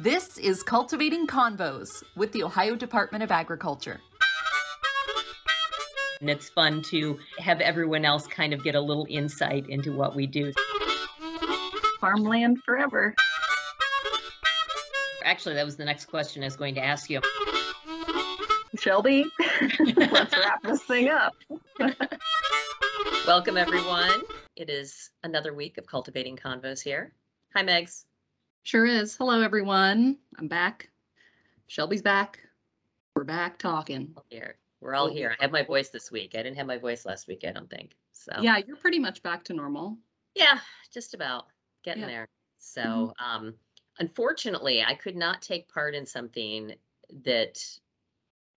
This is Cultivating Convos with the Ohio Department of Agriculture. And it's fun to have everyone else kind of get a little insight into what we do. Farmland forever. Actually, that was the next question I was going to ask you. Shelby, let's wrap this thing up. Welcome, everyone. It is another week of Cultivating Convos here. Hi, Megs. Sure is. Hello, everyone. I'm back. Shelby's back. We're back talking. Here. We're all here. I have my voice this week. I didn't have my voice last week, I don't think. So, Yeah, you're pretty much back to normal. yeah, just about getting Yeah. there. So, um, unfortunately, I could not take part in something that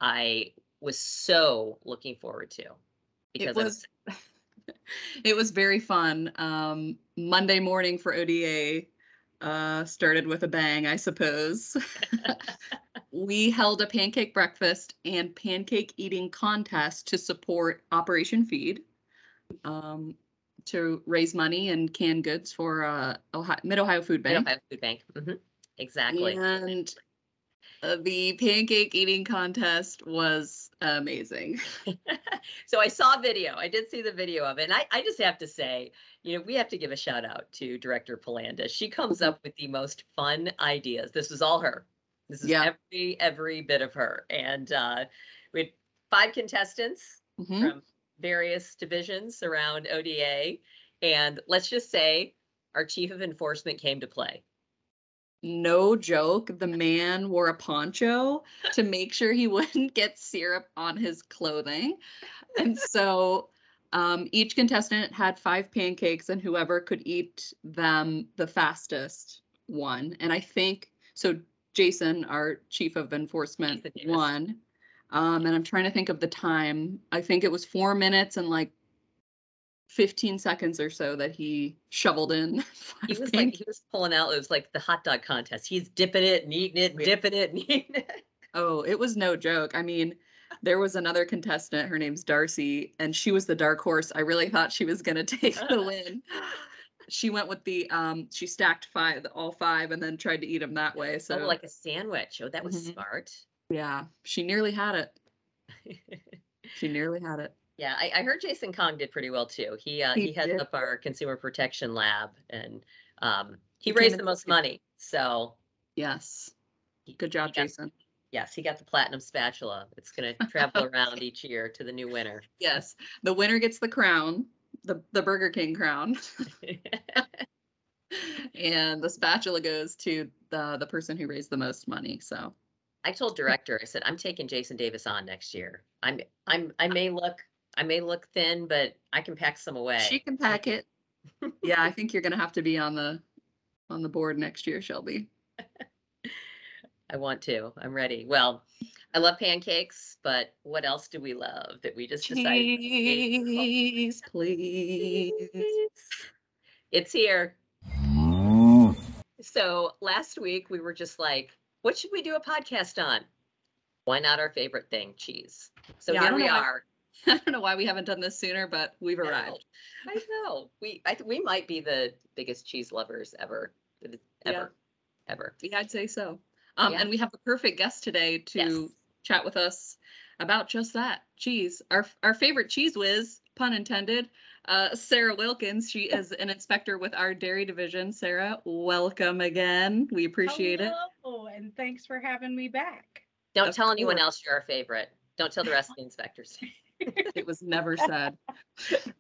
I was so looking forward to because it I was it was very fun. Um, Monday morning for ODA uh, started with a bang, I suppose. we held a pancake breakfast and pancake eating contest to support Operation Feed um, to raise money and canned goods for uh, Ohio, Mid Ohio Food Bank. Mid. Ohio Food Bank. Mhm, Exactly. And uh, the pancake eating contest was amazing. so I saw video. I did see the video of it. And I, I just have to say, you know, we have to give a shout out to director Pelanda. She comes Mm-hmm. up with the most fun ideas. This was all her. This is Yeah. every every bit of her. And uh, we had five contestants Mhm. from various divisions around ODA. And let's just say our chief of enforcement came to play. No joke, the man wore a poncho to make sure he wouldn't get syrup on his clothing. And so um, each contestant had five pancakes, and whoever could eat them the fastest won. And I think so. Jason, our chief of enforcement, won. Um, and I'm trying to think of the time. I think it was four minutes and like 15 seconds or so that he shoveled in. He was like he was pulling out. It was like the hot dog contest. He's dipping it and eating it, and Yeah. dipping it and eating it. Oh, it was no joke. I mean, there was another contestant, her name's Darcy, and she was the dark horse. I really thought she was gonna take the win. She went with the um she stacked five all five and then tried to eat them that way. So Oh, like a sandwich. Oh, that was Mhm. smart. yeah, she nearly had it. She nearly had it. yeah, I, I heard Jason Kong did pretty well too. He uh, he, He heads did. up our consumer protection lab, and um, he He raised the most money. So Yes. Good job, got- Jason. Yes, he got the platinum spatula. It's going to travel around each year to the new winner. Yes. The winner gets the crown, the the Burger King crown. and the spatula goes to the the person who raised the most money. So I told director, I said, I'm taking Jason Davis on next year. I'm I'm I may look I may look thin, but I can pack some away. She can pack it. yeah, I think you're gonna have to be on the on the board next year, Shelby. I want to. I'm ready. Well, I love pancakes, but what else do we love that we just decided? Cheese, please. It's here. So last week we were just like, what should we do a podcast on? Why not our favorite thing, cheese? So Yeah, here we know why- are. I don't know why we haven't done this sooner, but we've arrived. I know. We I, th- we might be the biggest cheese lovers ever. is- Yeah. Ever. Ever. Yeah, I'd say so. Um, Yeah. and we have the perfect guest today to Yes. chat with us about just that cheese. Our our favorite cheese whiz, pun intended. Uh, Sarah Wilkins. She is an inspector with our dairy division. Sarah, welcome again. We appreciate it. Hello, and thanks for having me back. Don't Of tell anyone else you're our favorite. Don't tell the rest of the inspectors. It was never said.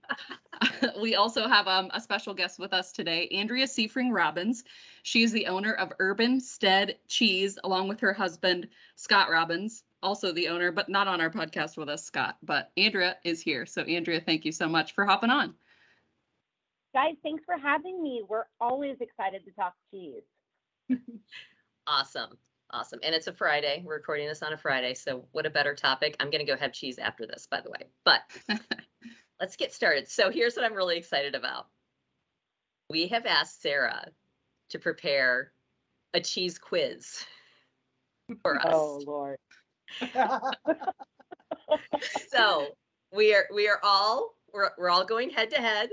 we also have um, a special guest with us today, Andrea Siefring Robbins. She is the owner of Urban Stead Cheese, along with her husband, Scott Robbins, also the owner, but not on our podcast with us, Scott. But Andrea is here. So, Andrea, thank you so much for hopping on. Guys, thanks for having me. We're always excited to talk cheese. Awesome. Awesome. And it's a Friday. We're recording this on a Friday. So, what a better topic. I'm going to go have cheese after this, by the way. But let's get started. So, here's what I'm really excited about. We have asked Sarah to prepare a cheese quiz for us. Oh Lord. So, we are we are all we're, we're all going head to head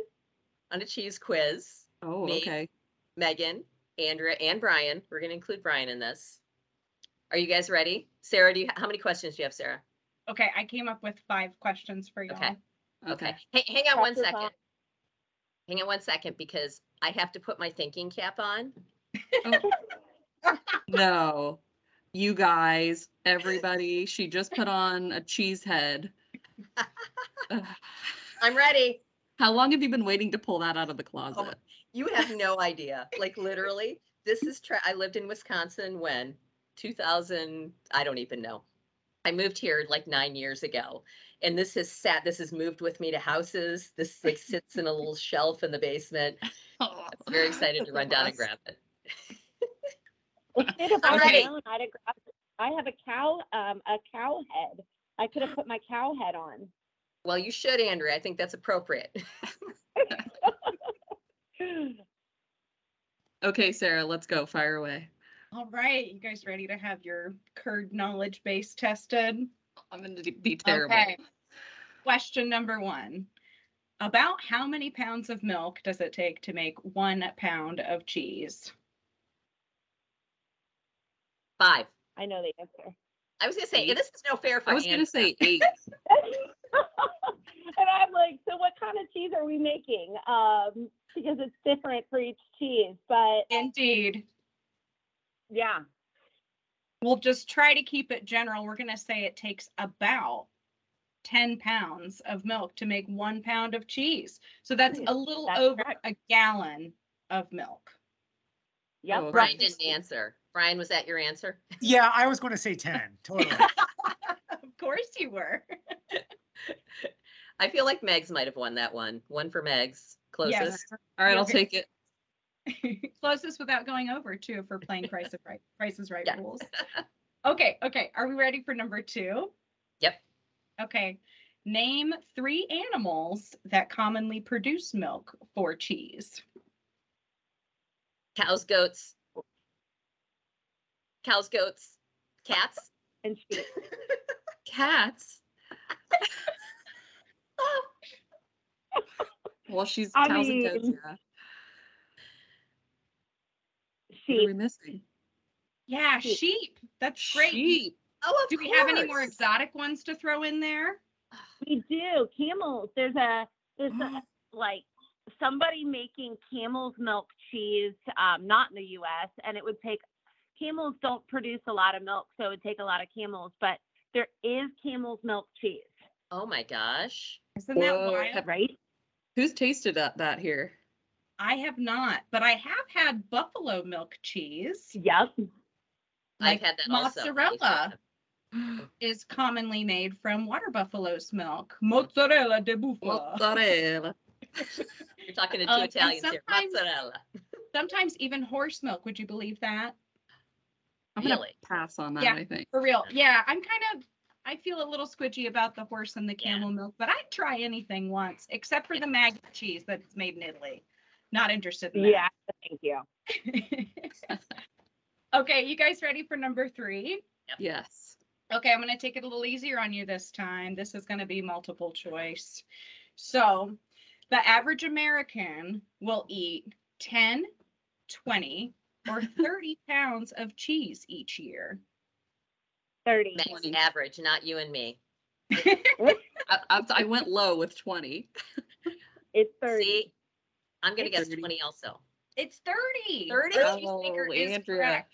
on a cheese quiz. Oh, Me. okay. Megan, Andrea, and Brian. We're going to include Brian in this. Are you guys ready? Sarah, do you, how many questions do you have, Sarah? Okay, I came up with five questions for y'all. Okay. Okay. Hey, hang on one Pressure's second. Hang on one second because I have to put my thinking cap on. No, you guys, everybody, she just put on a cheese head. I'm ready. How long have you been waiting to pull that out of the closet? Oh, you have no idea. Like literally, this is tra- I lived in Wisconsin when 2000, I don't even know. I moved here like 9 years ago. And this has sat this has moved with me to houses. This like sits in a little shelf in the basement. I'm very excited to run down and grab it. Instead I Alright. known, I'd have grabbed, I have a cow, um, a cow head. I could have put my cow head on. Well, you should, Andrea. I think that's appropriate. Okay, Sarah, let's go. Fire away. All right, you guys ready to have your curd knowledge base tested? I'm gonna be terrible. Okay. Question number one. About how many pounds of milk does it take to make one pound of cheese? Five. I know the answer. I was gonna say Eight. this is no fair for I was gonna say eight. and I'm like, so what kind of cheese are we making? Um, because it's different for each cheese, but Indeed. Yeah, We'll just try to keep it general. We're gonna say it takes about ten pounds of milk to make one pound of cheese. So that's a little That's over correct. a gallon of milk. yep. Oh. Brian didn't answer. Brian, was that your answer? Yeah, I was going to say 10. Totally. Of course you were. I feel like Megs might have won that one. One for Megs. Closest. All right, I'll take it. Closest without going over too, if we're playing Price of Right, Price is Right Yeah. rules. Okay, okay. Are we ready for number two? Yep. Okay. Name three animals that commonly produce milk for cheese. Cows, goats. Cows, goats, cats. And sheep. Cats. Well, she's I cows and goats. mean, Yeah. What are sheep. we missing? Yeah, Sheep. sheep. That's great. Sheep. Oh, of Do we have any more exotic ones to throw in there? We do camels. There's a there's a, like somebody making camel's milk cheese, um, not in the U.S. and it would take camels don't produce a lot of milk, so it would take a lot of camels. But there is camel's milk cheese, Oh my gosh. Isn't that Whoa, wild? right? Who's tasted that, that here? I have not, but I have had buffalo milk cheese. Yep. Like I've had that also. mozzarella. Is commonly made from water buffalo's milk. Mozzarella de bufala. Mozzarella. You're talking to two uh, and Italians here. Mozzarella. Sometimes even horse milk. Would you believe that? I'm gonna pass on that, Yeah. I think. For real. Yeah, I'm kind of I feel a little squidgy about the horse and the Yeah. camel milk, but I'd try anything once, except for the mag cheese that's made in Italy. Not interested in that. Yeah. Thank you. okay, you guys ready for number three? Yes. Okay, I'm going to take it a little easier on you this time. This is going to be multiple choice. So, the average American will eat 10, 20, or 30 pounds of cheese each year. Thirty. Max 20. average, not you and me. I, I, I went low with 20. It's thirty. See, I'm gonna guess 30. twenty also. It's 30. 30? The Oh, is Andrea. correct.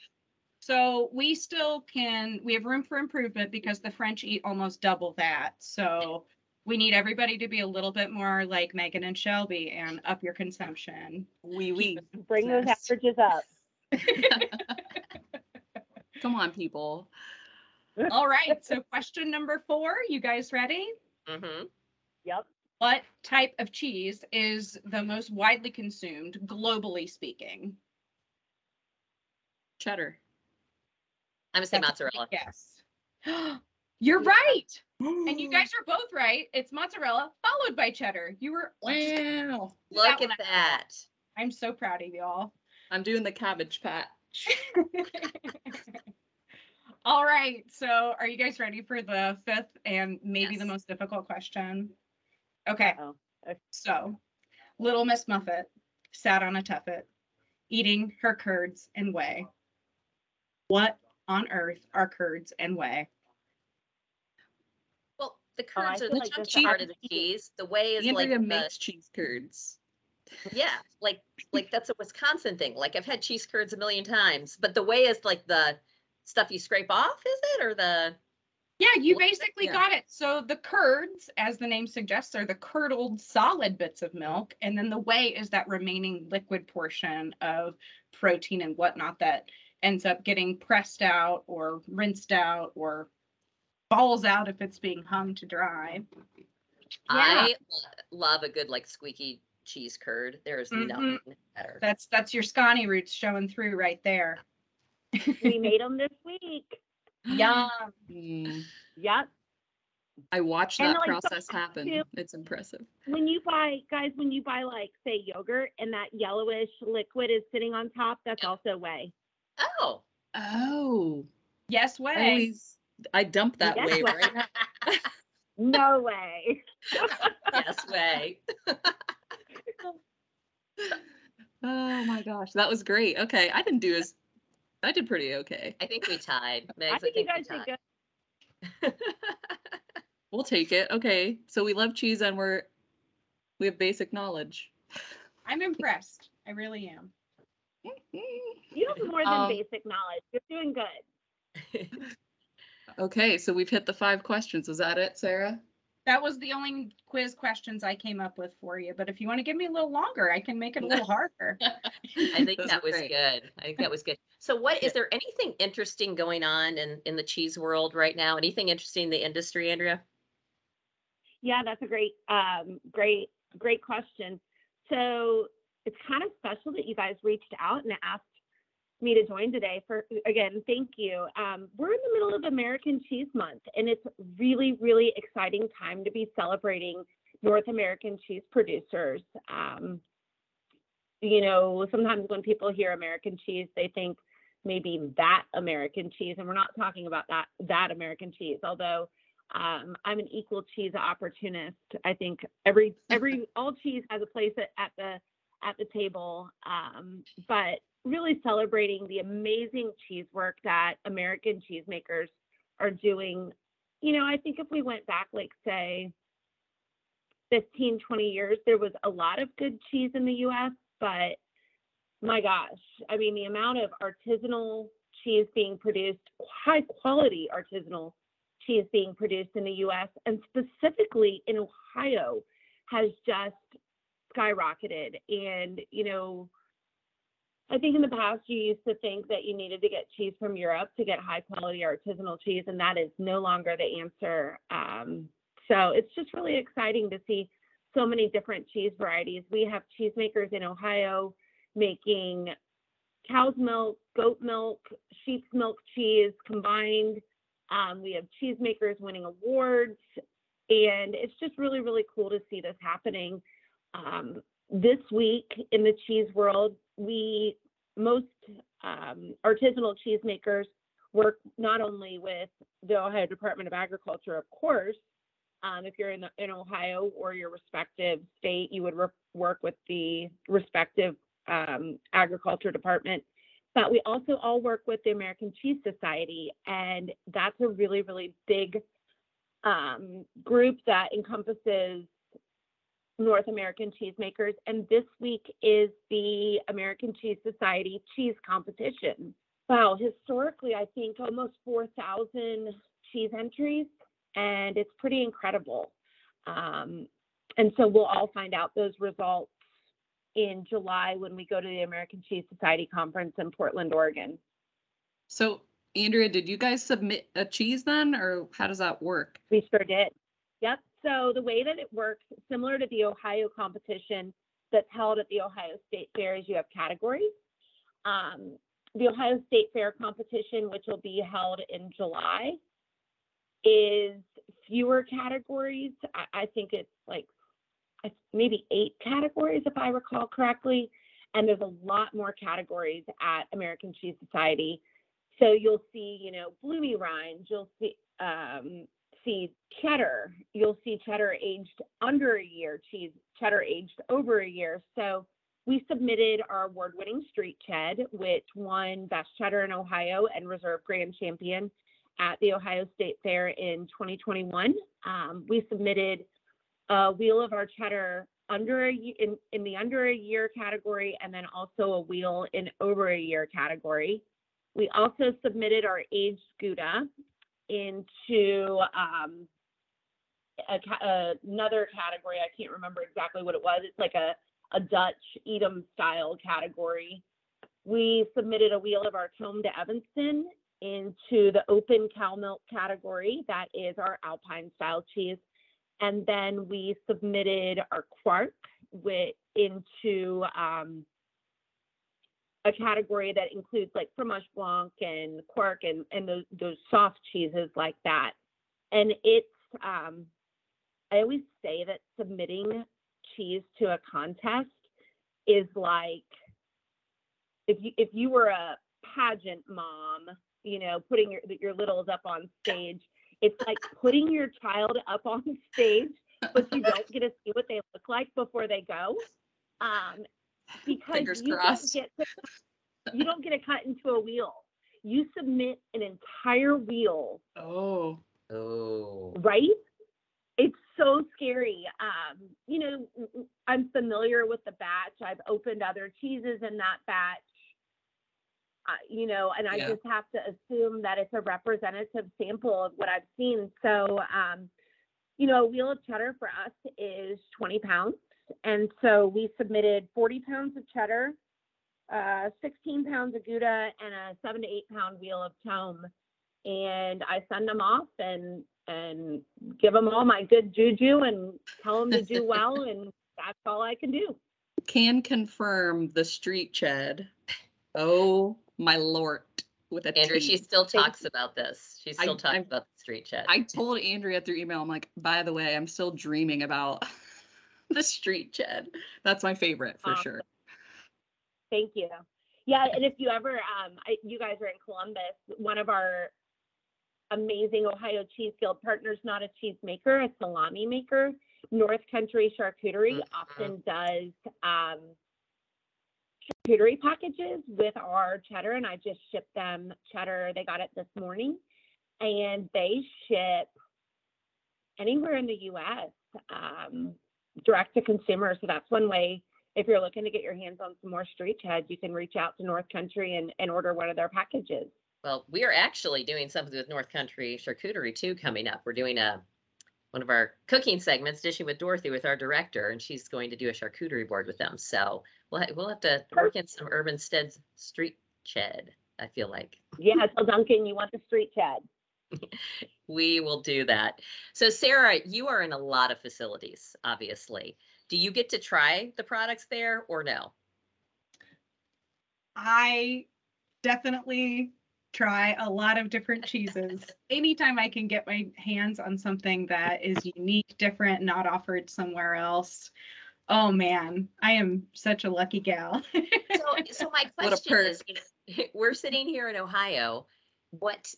So we still can, we have room for improvement because the French eat almost double that. So we need everybody to be a little bit more like Megan and Shelby and up your consumption. We, wee. Bring those averages up. Come on, people. All right. So question number four, you guys ready? Mm-hmm. Yep. What type of cheese is the most widely consumed globally speaking? Cheddar. I'm gonna say That's mozzarella. Yes. You're right. And you guys are both right. It's mozzarella followed by cheddar. You were Wow. Look that at one that. I'm so proud of y'all. I'm doing the cabbage patch. All right. So are you guys ready for the fifth and maybe the most difficult question? Okay. Uh-oh. Okay. So Little Miss Muffet sat on a tuffet, eating her curds and whey. What on earth are curds and whey? Well, the Oh, curds are feel the like chunky this part of the is- cheese. The whey is like Andrea the, cheese curds. yeah, like like that's a Wisconsin thing. Like I've had cheese curds a million times, but the whey is like the stuff you scrape off, is it, or the? Yeah, you basically yeah. got it. So the curds, as the name suggests, are the curdled solid bits of milk, and then the whey is that remaining liquid portion of protein and whatnot that ends up getting pressed out or rinsed out or falls out if it's being hung to dry. I love a good like squeaky cheese curd. There is Mhm. nothing better. That's that's your Sconnie roots showing through right there. We made them this week. Yum. Mm, Yep. I watched that like, process happen. too- It's impressive. When you buy, guys, when you buy like say yogurt and that yellowish liquid is sitting on top, that's also whey. Oh. Oh, Yes, I way. always I dump that Yes, way way. right now. No way. yes, way. Oh my gosh, that was great. Okay, I didn't do as I did pretty okay. I think we tied. Megs, I think you guys we did tied. good. We'll take it. Okay, so we love cheese and we're we have basic knowledge. I'm impressed. I really am. You have more than Um, basic knowledge. You're doing good. Okay, so we've hit the five questions. Is that it, Sarah? That was the only quiz questions I came up with for you. But if you want to give me a little longer, I can make it a little harder. I think that was great. good. I think that was good. So what, is there anything interesting going on in, in the cheese world right now? Anything interesting in the industry, Andrea? Yeah, that's a great, um, great, great question. So it's kind of special that you guys reached out and asked me to join today. For again, thank you. Um, we're in the middle of American Cheese Month, and it's really, really exciting time to be celebrating North American cheese producers. Um, you know, sometimes when people hear American cheese, they think maybe that American cheese, and we're not talking about that that American cheese, although um, I'm an equal cheese opportunist. I think every every all cheese has a place at, at the at the table, um, but really celebrating the amazing cheese work that American cheesemakers are doing. You know, I think if we went back, like say, 15, 20 years, there was a lot of good cheese in the U.S., but my gosh, I mean, the amount of artisanal cheese being produced, high quality artisanal cheese being produced in the US and specifically in Ohio has just skyrocketed. And, you know, I think in the past you used to think that you needed to get cheese from Europe to get high quality artisanal cheese, and that is no longer the answer. Um, so it's just really exciting to see so many different cheese varieties. We have cheesemakers in Ohio making cow's milk, goat milk, sheep's milk cheese combined. Um, we have cheesemakers winning awards, and it's just really, really cool to see this happening. Um, this week in the cheese world, we most um, artisanal cheesemakers work not only with the Ohio Department of Agriculture, of course. Um, if you're in, the, in Ohio or your respective state, you would re- work with the respective um, agriculture department. But we also all work with the American Cheese Society, and that's a really, really big um, group that encompasses North American cheesemakers. And this week is the American Cheese Society cheese competition. Wow, historically, I think almost 4,000 cheese entries, and it's pretty incredible. Um, and so we'll all find out those results in July when we go to the American Cheese Society conference in Portland, Oregon. So, Andrea, did you guys submit a cheese then, or how does that work? We sure did. Yep. So the way that it works, similar to the Ohio competition that's held at the Ohio State Fair, is you have categories. Um, the Ohio State Fair competition, which will be held in July, is fewer categories. I, I think it's like maybe eight categories, if I recall correctly. And there's a lot more categories at American Cheese Society. So you'll see, you know, bloomy rinds, you'll see um, see cheddar, you'll see cheddar aged under a year, cheese cheddar aged over a year. So we submitted our award-winning street ched, which won Best Cheddar in Ohio and Reserve Grand Champion at the Ohio State Fair in 2021. Um, we submitted a wheel of our cheddar under a in, in the under a year category, and then also a wheel in over a year category. We also submitted our aged Gouda into um, a, another category. I can't remember exactly what it was. It's like a, a Dutch Edam style category. We submitted a wheel of our Tomme to Evanston into the open cow milk category. That is our Alpine style cheese. And then we submitted our quark with, into um, a category that includes like fromage blanc and quark and, and those, those soft cheeses like that. And it's, um, I always say that submitting cheese to a contest is like if you if you were a pageant mom, you know, putting your your littles up on stage, it's like putting your child up on stage, but you don't get to see what they look like before they go. Um, because Fingers you don't get to, you don't get to cut into a wheel. You submit an entire wheel Oh. Oh, right? It's so scary. Um, you know, I'm familiar with the batch. I've opened other cheeses in that batch. Uh, you know, and I Yeah. just have to assume that it's a representative sample of what I've seen. So, um, you know, a wheel of cheddar for us is 20 pounds. And so we submitted 40 pounds of cheddar, uh, 16 pounds of Gouda, and a seven to eight pound wheel of Tomme. And I send them off and and give them all my good juju and tell them to do well. And that's all I can do. Can confirm the street ched. Oh my lord. With a Andrea, T. she still Thank talks about this. She I- still talks I'm- about the street ched. I told Andrea through email, I'm like, by the way, I'm still dreaming about the street ched. That's my favorite for Awesome. sure. Thank you. Yeah, and if you ever, um, I, you guys are in Columbus, one of our amazing Ohio Cheese Guild partners, not a cheese maker, a salami maker, North Country Charcuterie Mhm. often does um, charcuterie packages with our cheddar, and I just shipped them cheddar. They got it this morning, and they ship anywhere in the U.S. Um, direct to consumer. So that's one way if you're looking to get your hands on some more street ched, you can reach out to North Country and, and order one of their packages. Well, we are actually doing something with North Country Charcuterie too coming up. We're doing a one of our cooking segments, dishing with Dorothy, with our director, and she's going to do a charcuterie board with them. So we'll ha- we'll have to work in some Urban Steads street ched. I feel like Yeah, tell Duncan you want the street ched. we will do that. So Sarah, you are in a lot of facilities, obviously. Do you get to try the products there or no? I definitely try a lot of different cheeses. Anytime I can get my hands on something that is unique, different, not offered somewhere else. Oh man, I am such a lucky gal. So, so my question is, you know, we're sitting here in Ohio. What,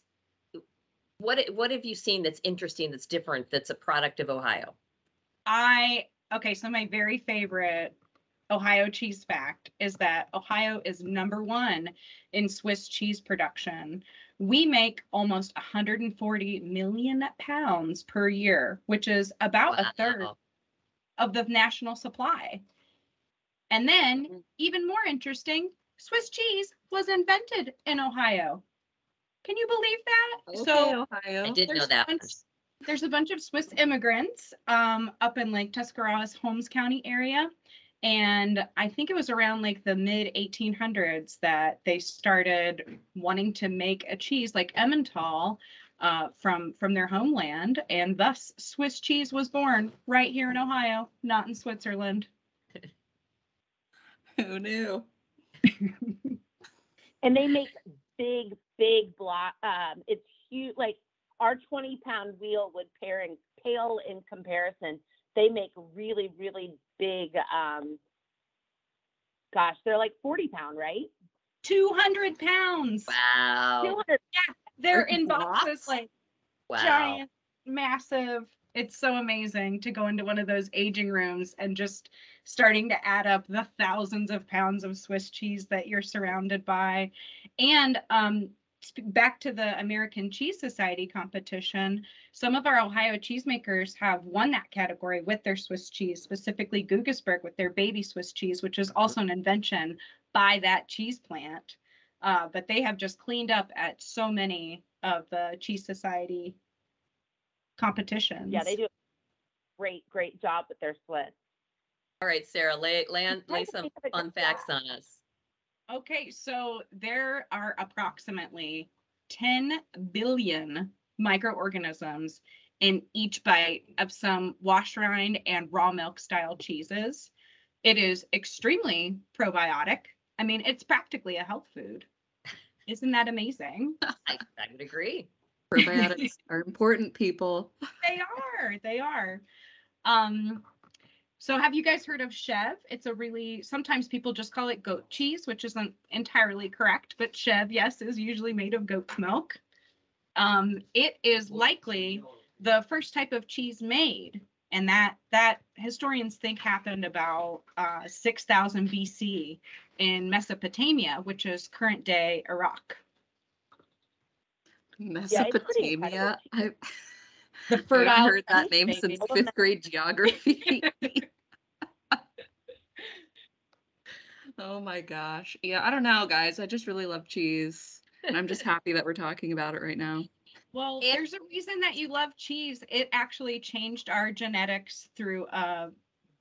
what, what have you seen that's interesting, that's different, that's a product of Ohio? I okay, so my very favorite Ohio cheese fact is that Ohio is number one in Swiss cheese production. We make almost 140 million pounds per year, which is about a third of the national supply. And then, Mm. even more interesting, Swiss cheese was invented in Ohio. Can you believe that? So Ohio. I did know there's that. bunch- there's a bunch of Swiss immigrants um, up in like Tuscarawas, Holmes County area. And I think it was around like the mid 1800s that they started wanting to make a cheese like Emmental uh, from from their homeland, and thus Swiss cheese was born right here in Ohio, not in Switzerland. Who knew? And they make big, big block. Um, it's huge. Like our 20 pound wheel would pair and pale in comparison. They make really, really big. Um, gosh, they're like 40 pound, right? 200 pounds. Wow, 200. Yeah, They're Like in blocks? boxes like wow. giant, massive. It's so amazing to go into one of those aging rooms and just starting to add up the thousands of pounds of Swiss cheese that you're surrounded by. And um, sp- back to the American Cheese Society competition, some of our Ohio cheesemakers have won that category with their Swiss cheese, specifically Guggisberg with their baby Swiss cheese, which is also an invention by that cheese plant. Uh, but they have just cleaned up at so many of the Cheese Society competitions. Yeah, they do a great, great job with their Swiss. All right, Sarah, lay, lay, on- lay some think of a fun facts on us. Okay, so there are approximately 10 billion microorganisms in each bite of some wash rind and raw milk style cheeses. It is extremely probiotic. I mean, it's practically a health food. Isn't that amazing? I, I would agree. Probiotics are important, people. They are, they are. Um, so have you guys heard of Chev? It's a really, sometimes people just call it goat cheese, which isn't entirely correct, but Chev, yes, is usually made of goat's milk. Um, it is likely the first type of cheese made, and that that historians think happened about uh, 6000 BC in Mesopotamia, which is current day Iraq. it's pretty Mesopotamia. I, The I haven't heard that name baby. since fifth grade geography. oh my gosh. Yeah, I don't know, guys. I just really love cheese. And I'm just happy that we're talking about it right now. Well, And- there's a reason that you love cheese. It actually changed our genetics through a,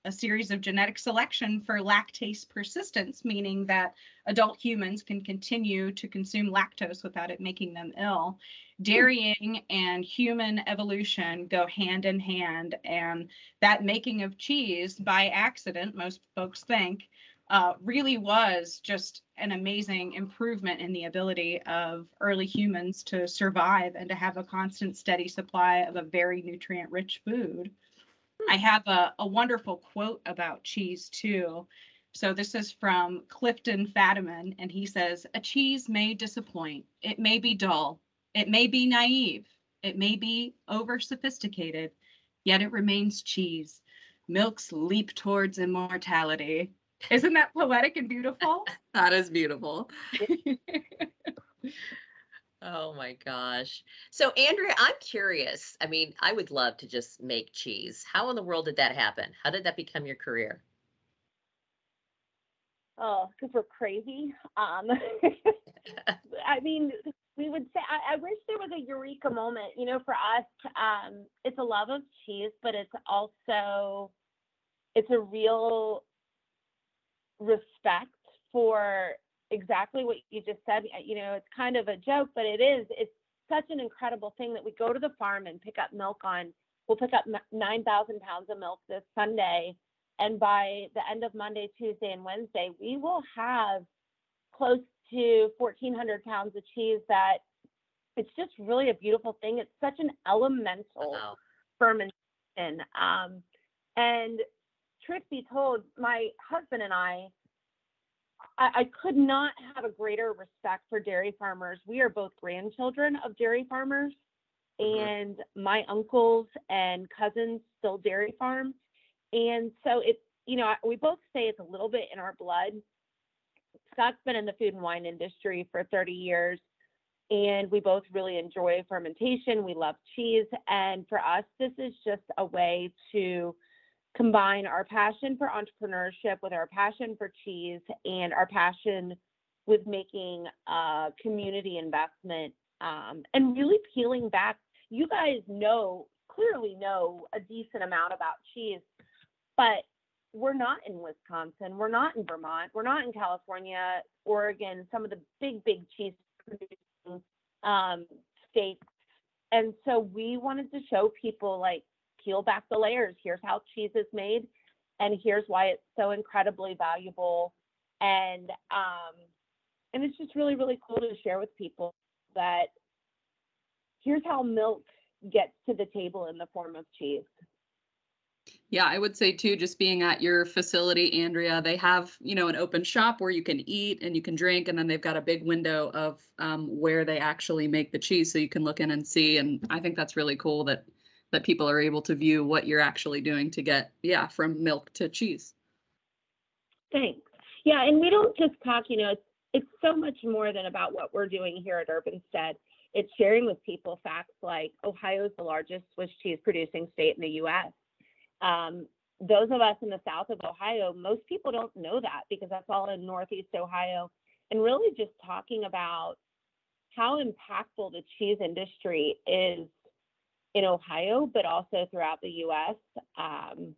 a series of genetic selection for lactase persistence, meaning that adult humans can continue to consume lactose without it making them ill. Dairying and human evolution go hand in hand, and that making of cheese by accident, most folks think, uh, really was just an amazing improvement in the ability of early humans to survive and to have a constant, steady supply of a very nutrient rich food. Hmm. I have a, a wonderful quote about cheese too. So this is from Clifton Fadiman, and he says, A cheese may disappoint, it may be dull, it may be naive, it may be over sophisticated, yet it remains cheese. Milk's leap towards immortality. Isn't that poetic and beautiful? That is beautiful. Oh my gosh. So Andrea, I'm curious. I mean, I would love to just make cheese. How in the world did that happen? How did that become your career? Oh, because we're crazy. Um, I mean, we would say, I, I wish there was a eureka moment. You know, for us, um, it's a love of cheese, but it's also, it's a real respect for exactly what you just said. You know, it's kind of a joke, but it is. It's such an incredible thing that we go to the farm and pick up milk on. We'll pick up 9,000 pounds of milk this Sunday. And by the end of Monday, Tuesday, and Wednesday, we will have close to 1,400 pounds of cheese that it's just really a beautiful thing. It's such an elemental Wow. fermentation. Um, and truth be told, my husband and I, I, I could not have a greater respect for dairy farmers. We are both grandchildren of dairy farmers, Mhm. and my uncles and cousins still dairy farm. And so it's, you know, we both say it's a little bit in our blood. Scott's been in the food and wine industry for 30 years and we both really enjoy fermentation. We love cheese. And for us, this is just a way to combine our passion for entrepreneurship with our passion for cheese and our passion with making community investment um, and really peeling back. You guys know, clearly know a decent amount about cheese, but we're not in Wisconsin, we're not in Vermont, we're not in California, Oregon, some of the big, big cheese producing um, states. And so we wanted to show people like peel back the layers. Here's how cheese is made, and here's why it's so incredibly valuable. And um, and it's just really, really cool to share with people that here's how milk gets to the table in the form of cheese. Yeah, I would say too, just being at your facility, Andrea, they have, you know, an open shop where you can eat and you can drink, and then they've got a big window of um, where they actually make the cheese, so you can look in and see. And I think that's really cool that that people are able to view what you're actually doing to get, yeah, from milk to cheese. Thanks. Yeah, and we don't just talk, you know, it's, it's so much more than about what we're doing here at Urban Urbanstead. It's sharing with people facts like Ohio is the largest Swiss cheese producing state in the US. Um, those of us in the south of Ohio, most people don't know that because that's all in Northeast Ohio. And really just talking about how impactful the cheese industry is in Ohio, but also throughout the US. Um,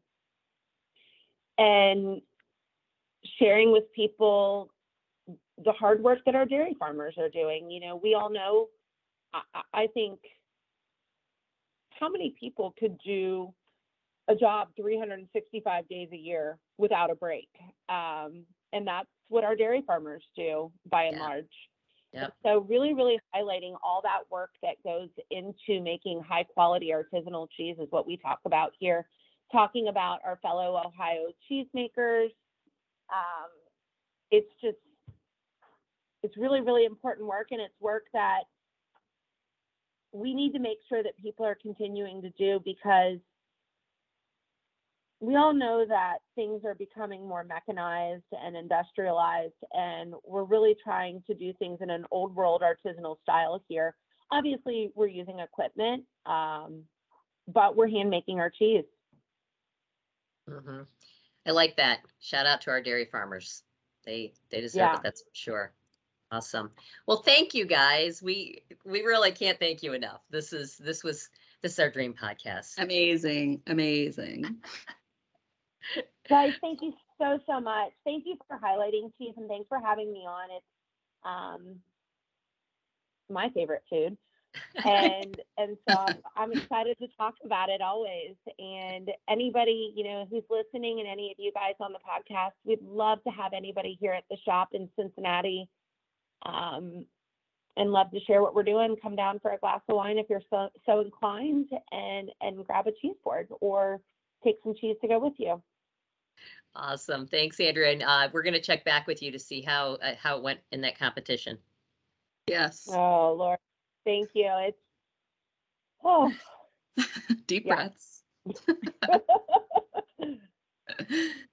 and sharing with people the hard work that our dairy farmers are doing. You know, we all know, I, I think, how many people could do a job 365 days a year without a break? Um, and that's what our dairy farmers do by and Yeah. large. Yep. So really, really highlighting all that work that goes into making high quality artisanal cheese is what we talk about here. Talking about our fellow Ohio cheesemakers. Um, it's just, it's really, really important work and it's work that we need to make sure that people are continuing to do because we all know that things are becoming more mechanized and industrialized, and we're really trying to do things in an old world artisanal style here. Obviously, we're using equipment, um, but we're hand making our cheese. hmm I like that. Shout out to our dairy farmers. They they deserve Yeah. it. That's for sure. Awesome. Well, thank you guys. We we really can't thank you enough. This is this was this is our dream podcast. Amazing, amazing. Guys, thank you so so much. Thank you for highlighting cheese, and thanks for having me on. It's um, my favorite food, and and so I'm, I'm excited to talk about it always. And anybody you know who's listening, and any of you guys on the podcast, we'd love to have anybody here at the shop in Cincinnati, um, and love to share what we're doing. Come down for a glass of wine if you're so so inclined, and and grab a cheese board or take some cheese to go with you. Awesome. Thanks, Andrea. And uh, we're gonna check back with you to see how uh, how it went in that competition. Yes. Oh Lord, thank you. It's oh Deep breaths.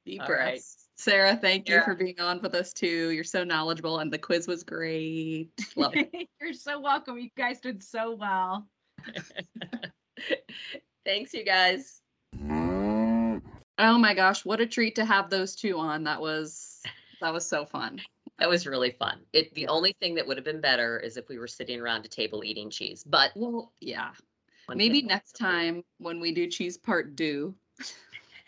Deep All right. breaths. Sarah, thank you Sarah. for being on with us too. You're so knowledgeable and the quiz was great. Love it. You're so welcome. You guys did so well. Thanks, you guys. Oh my gosh, what a treat to have those two on. That was that was so fun. That was really fun. It the only thing that would have been better is if we were sitting around a table eating cheese. But Well, yeah. Maybe next time when we do cheese part do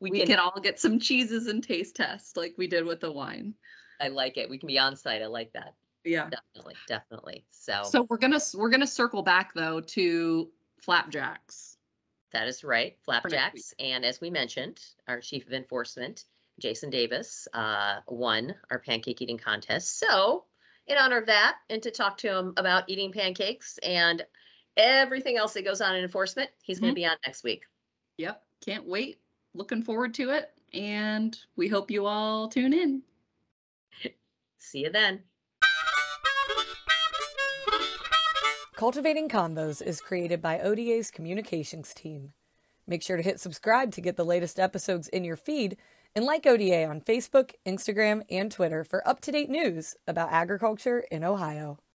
we, we can, can all get some cheeses and taste test like we did with the wine. I like it. We can be on site. I like that. Yeah. Definitely, definitely. So, So we're gonna we're gonna circle back though to flapjacks. That is right, flapjacks. And as we mentioned, our chief of enforcement, Jason Davis, uh, won our pancake eating contest. So, in honor of that, and to talk to him about eating pancakes and everything else that goes on in enforcement, he's going to be on next week. Yep. Can't wait. Looking forward to it. And we hope you all tune in. See you then. Cultivating Convos is created by ODA's communications team. Make sure to hit subscribe to get the latest episodes in your feed and like ODA on Facebook, Instagram, and Twitter for up to date news about agriculture in Ohio.